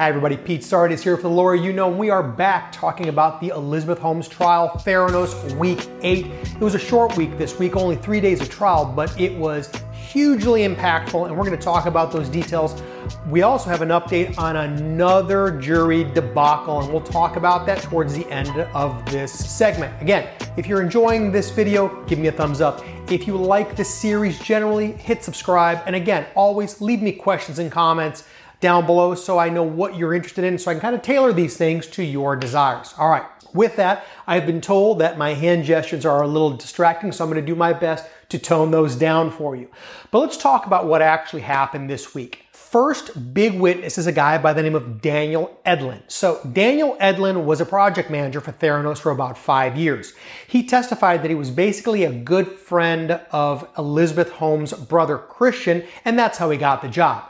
Hi everybody, Pete Tragos here for the Lawyer You Know. We are back talking about the Elizabeth Holmes trial, Theranos Week 8. It was a short week this week, only three days of trial, but it was hugely impactful, and we're going to talk about those details. We also have an update on another jury debacle, and we'll talk about that towards the end of this segment. Again, if you're enjoying this video, give me a thumbs up. If you like the series generally, hit subscribe. And again, always leave me questions and comments down below so I know what you're interested in so I can kind of tailor these things to your desires. All right. With that, I've been told that my hand gestures are a little distracting, so I'm going to do my best to tone those down for you. But let's talk about what actually happened this week. First big witness is a guy by the name of Daniel Edlin. So Daniel Edlin was a project manager for Theranos for about five years. He testified that he was basically a good friend of Elizabeth Holmes' brother Christian, and that's how he got the job.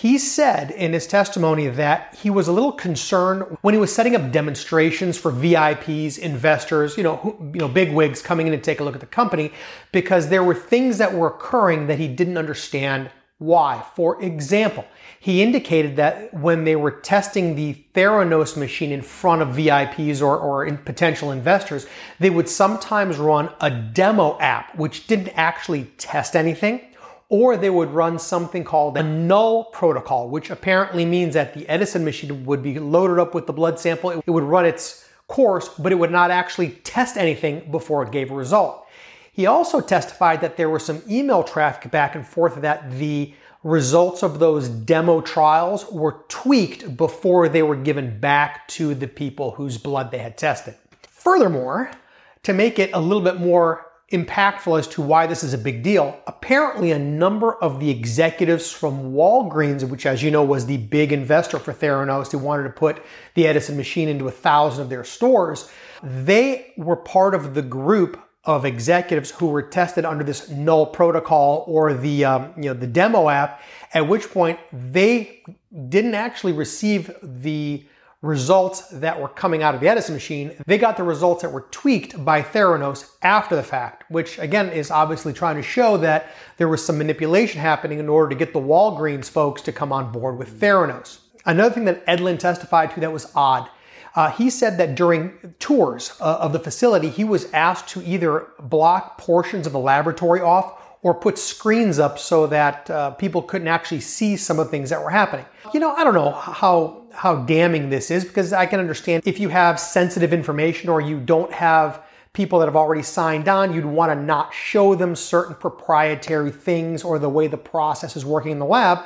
He said in his testimony that he was a little concerned when he was setting up demonstrations for VIPs, investors, you know, who, you know, big wigs coming in to take a look at the company because there were things that were occurring that he didn't understand why. For example, he indicated that when they were testing the Theranos machine in front of VIPs or, or in potential investors, they would sometimes run a demo app which didn't actually test anything or they would run something called a null protocol, which apparently means that the Edison machine would be loaded up with the blood sample. It would run its course, but it would not actually test anything before it gave a result. He also testified that there was some email traffic back and forth that the results of those demo trials were tweaked before they were given back to the people whose blood they had tested. Furthermore, to make it a little bit more impactful as to why this is a big deal. Apparently, a number of the executives from Walgreens, which, as you know, was the big investor for Theranos, who wanted to put the Edison machine into a thousand of their stores, they were part of the group of executives who were tested under this null protocol or the um, you know the demo app. At which point they didn't actually receive the results that were coming out of the Edison machine, they got the results that were tweaked by Theranos after the fact, which again is obviously trying to show that there was some manipulation happening in order to get the Walgreens folks to come on board with Theranos. Another thing that Edlin testified to that was odd. Uh, he said that during tours uh, of the facility, he was asked to either block portions of the laboratory off or put screens up so that uh, people couldn't actually see some of the things that were happening. You know, I don't know how how damning this is because I can understand if you have sensitive information or you don't have people that have already signed on, you'd want to not show them certain proprietary things or the way the process is working in the lab.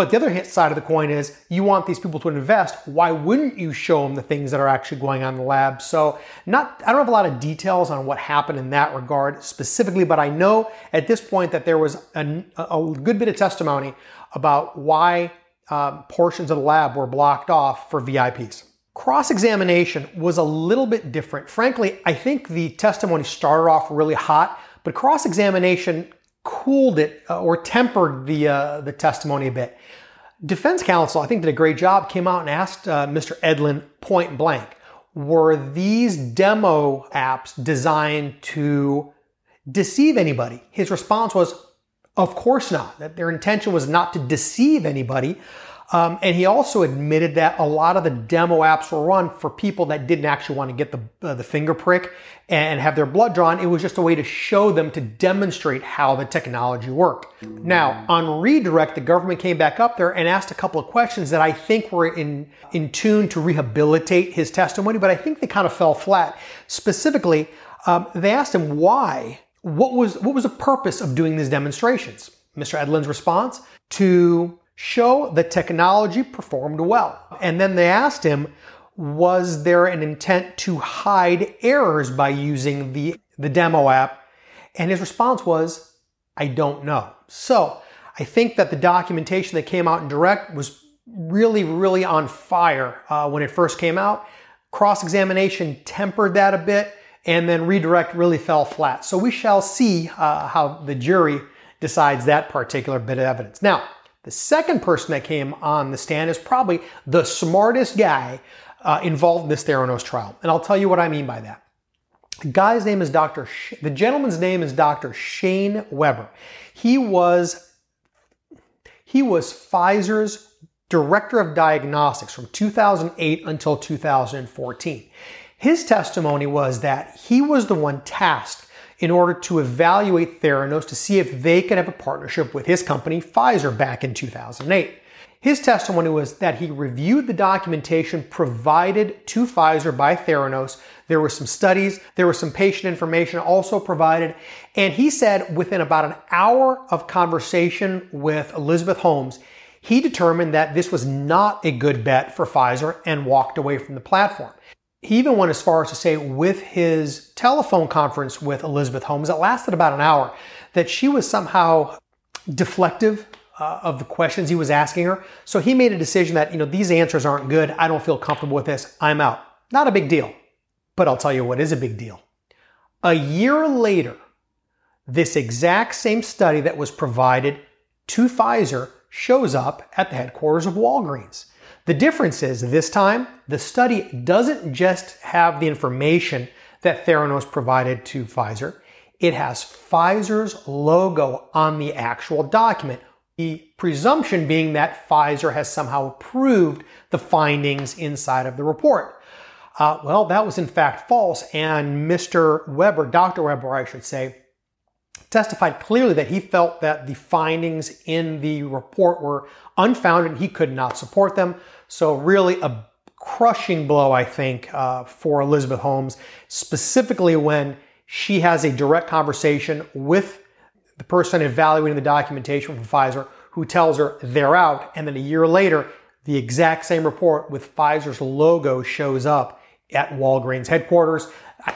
But the other side of the coin is you want these people to invest. Why wouldn't you show them the things that are actually going on in the lab? So not, I don't have a lot of details on what happened in that regard specifically, but I know at this point that there was a, a good bit of testimony about why uh, portions of the lab were blocked off for VIPs. Cross examination was a little bit different. Frankly, I think the testimony started off really hot, but cross examination cooled it uh, or tempered the, uh, the testimony a bit. Defense counsel, I think, did a great job, came out and asked uh, Mr. Edlin point blank, were these demo apps designed to deceive anybody? His response was, of course not. That their intention was not to deceive anybody. Um, and he also admitted that a lot of the demo apps were run for people that didn't actually want to get the, uh, the finger prick and have their blood drawn. It was just a way to show them to demonstrate how the technology worked. Now, on redirect, the government came back up there and asked a couple of questions that I think were in, in tune to rehabilitate his testimony, but I think they kind of fell flat. Specifically, um, they asked him why, what was, what was the purpose of doing these demonstrations? Mr. Edlin's response to show the technology performed well. And then they asked him, was there an intent to hide errors by using the, the demo app? And his response was, I don't know. So I think that the documentation that came out in direct was really, really on fire uh, when it first came out. Cross examination tempered that a bit, and then redirect really fell flat. So we shall see uh, how the jury decides that particular bit of evidence. Now, the second person that came on the stand is probably the smartest guy uh, involved in this Theranos trial. And I'll tell you what I mean by that. The guy's name is Dr. Sh- the gentleman's name is Dr. Shane Weber. He was he was Pfizer's director of diagnostics from 2008 until 2014. His testimony was that he was the one tasked in order to evaluate Theranos to see if they could have a partnership with his company, Pfizer, back in 2008. His testimony was that he reviewed the documentation provided to Pfizer by Theranos. There were some studies, there was some patient information also provided, and he said within about an hour of conversation with Elizabeth Holmes, he determined that this was not a good bet for Pfizer and walked away from the platform. He even went as far as to say, with his telephone conference with Elizabeth Holmes, that lasted about an hour, that she was somehow deflective uh, of the questions he was asking her. So he made a decision that, you know, these answers aren't good. I don't feel comfortable with this. I'm out. Not a big deal. But I'll tell you what is a big deal. A year later, this exact same study that was provided to Pfizer shows up at the headquarters of Walgreens. The difference is this time, the study doesn't just have the information that Theranos provided to Pfizer, it has Pfizer's logo on the actual document. The presumption being that Pfizer has somehow approved the findings inside of the report. Uh, well, that was in fact false, and Mr. Weber, Dr. Weber, I should say, testified clearly that he felt that the findings in the report were unfounded and he could not support them. So, really, a crushing blow, I think, uh, for Elizabeth Holmes, specifically when she has a direct conversation with the person evaluating the documentation from Pfizer who tells her they're out. And then a year later, the exact same report with Pfizer's logo shows up at Walgreens headquarters.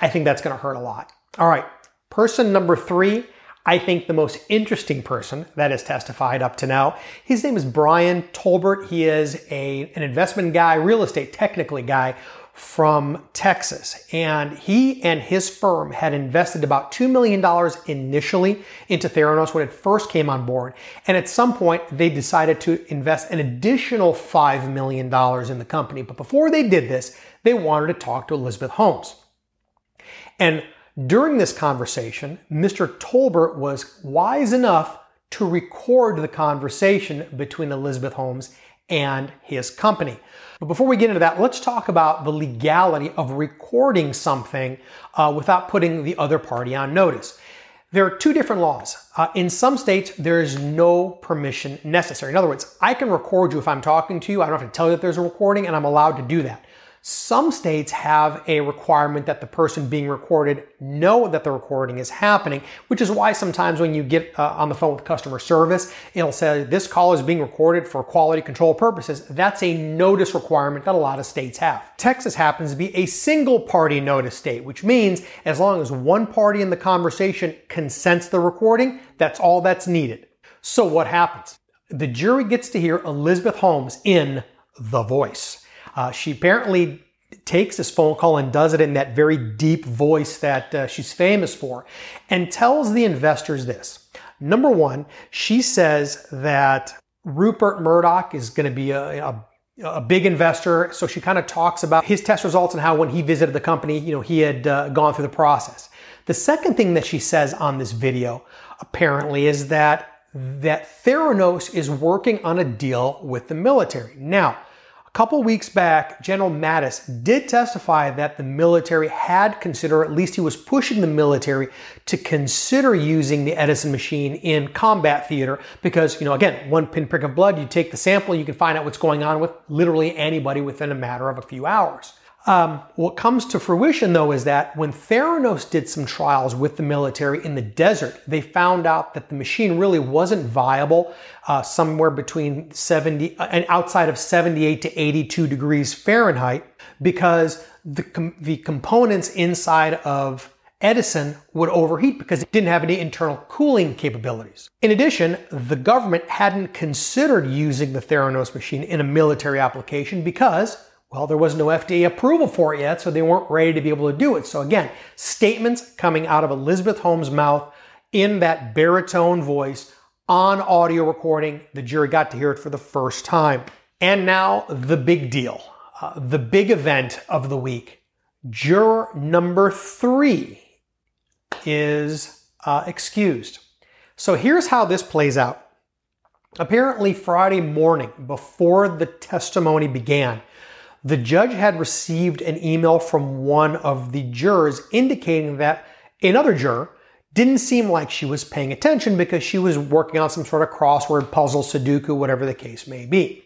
I think that's going to hurt a lot. All right. Person number three I think the most interesting person that has testified up to now. His name is Brian Tolbert. He is a, an investment guy, real estate technically guy from Texas. And he and his firm had invested about $2 million initially into Theranos when it first came on board. And at some point, they decided to invest an additional $5 million in the company. But before they did this, they wanted to talk to Elizabeth Holmes. And during this conversation, Mr. Tolbert was wise enough to record the conversation between Elizabeth Holmes and his company. But before we get into that, let's talk about the legality of recording something uh, without putting the other party on notice. There are two different laws. Uh, in some states, there is no permission necessary. In other words, I can record you if I'm talking to you. I don't have to tell you that there's a recording, and I'm allowed to do that. Some states have a requirement that the person being recorded know that the recording is happening, which is why sometimes when you get uh, on the phone with customer service, it'll say this call is being recorded for quality control purposes. That's a notice requirement that a lot of states have. Texas happens to be a single party notice state, which means as long as one party in the conversation consents the recording, that's all that's needed. So what happens? The jury gets to hear Elizabeth Holmes in The Voice. Uh, she apparently takes this phone call and does it in that very deep voice that uh, she's famous for and tells the investors this. Number one, she says that Rupert Murdoch is going to be a, a a big investor. So she kind of talks about his test results and how when he visited the company, you know, he had uh, gone through the process. The second thing that she says on this video apparently is that that Theranos is working on a deal with the military. Now, couple weeks back, General Mattis did testify that the military had considered, at least he was pushing the military to consider using the Edison machine in combat theater because, you know, again, one pinprick of blood, you take the sample, you can find out what's going on with literally anybody within a matter of a few hours. Um, what comes to fruition, though, is that when Theranos did some trials with the military in the desert, they found out that the machine really wasn't viable uh, somewhere between 70 uh, and outside of 78 to 82 degrees Fahrenheit because the, com- the components inside of Edison would overheat because it didn't have any internal cooling capabilities. In addition, the government hadn't considered using the Theranos machine in a military application because well, there was no FDA approval for it yet, so they weren't ready to be able to do it. So again, statements coming out of Elizabeth Holmes' mouth in that baritone voice on audio recording. The jury got to hear it for the first time. And now the big deal, uh, the big event of the week. Juror number three is uh, excused. So here's how this plays out. Apparently, Friday morning, before the testimony began, the judge had received an email from one of the jurors indicating that another juror didn't seem like she was paying attention because she was working on some sort of crossword puzzle, Sudoku, whatever the case may be.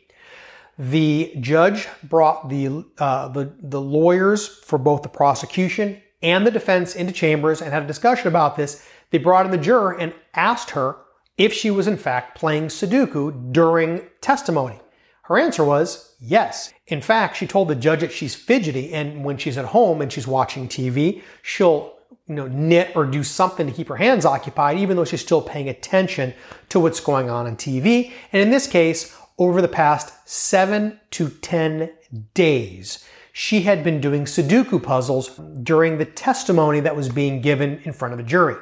The judge brought the, uh, the, the lawyers for both the prosecution and the defense into chambers and had a discussion about this. They brought in the juror and asked her if she was in fact playing Sudoku during testimony. Her answer was yes. In fact, she told the judge that she's fidgety and when she's at home and she's watching TV, she'll you know, knit or do something to keep her hands occupied, even though she's still paying attention to what's going on on TV. And in this case, over the past seven to 10 days, she had been doing Sudoku puzzles during the testimony that was being given in front of the jury.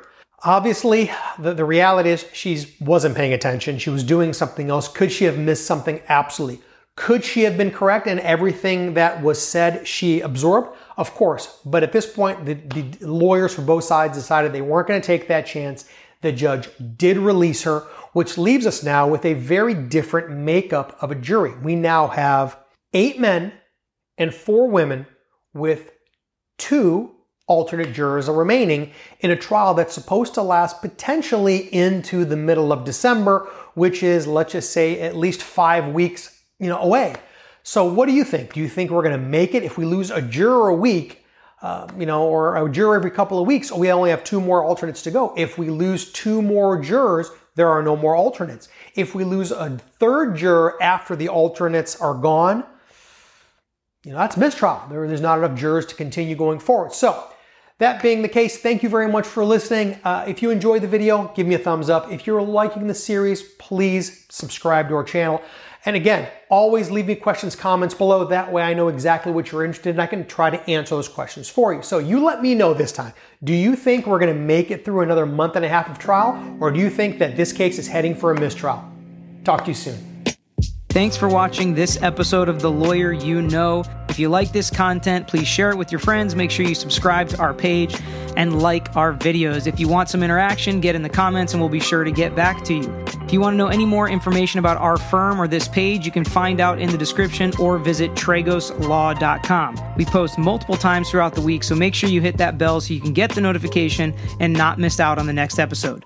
Obviously, the, the reality is she wasn't paying attention. She was doing something else. Could she have missed something? Absolutely. Could she have been correct in everything that was said she absorbed? Of course. But at this point, the, the lawyers for both sides decided they weren't going to take that chance. The judge did release her, which leaves us now with a very different makeup of a jury. We now have eight men and four women with two alternate jurors are remaining in a trial that's supposed to last potentially into the middle of December, which is, let's just say, at least five weeks, you know, away. So what do you think? Do you think we're going to make it if we lose a juror a week, uh, you know, or a juror every couple of weeks? We only have two more alternates to go. If we lose two more jurors, there are no more alternates. If we lose a third juror after the alternates are gone, you know, that's mistrial. There, there's not enough jurors to continue going forward. So that being the case, thank you very much for listening. Uh, if you enjoyed the video, give me a thumbs up. If you're liking the series, please subscribe to our channel. And again, always leave me questions, comments below. That way I know exactly what you're interested in. I can try to answer those questions for you. So you let me know this time. Do you think we're going to make it through another month and a half of trial? Or do you think that this case is heading for a mistrial? Talk to you soon. Thanks for watching this episode of The Lawyer You Know. If you like this content, please share it with your friends. Make sure you subscribe to our page and like our videos. If you want some interaction, get in the comments and we'll be sure to get back to you. If you want to know any more information about our firm or this page, you can find out in the description or visit tragoslaw.com. We post multiple times throughout the week, so make sure you hit that bell so you can get the notification and not miss out on the next episode.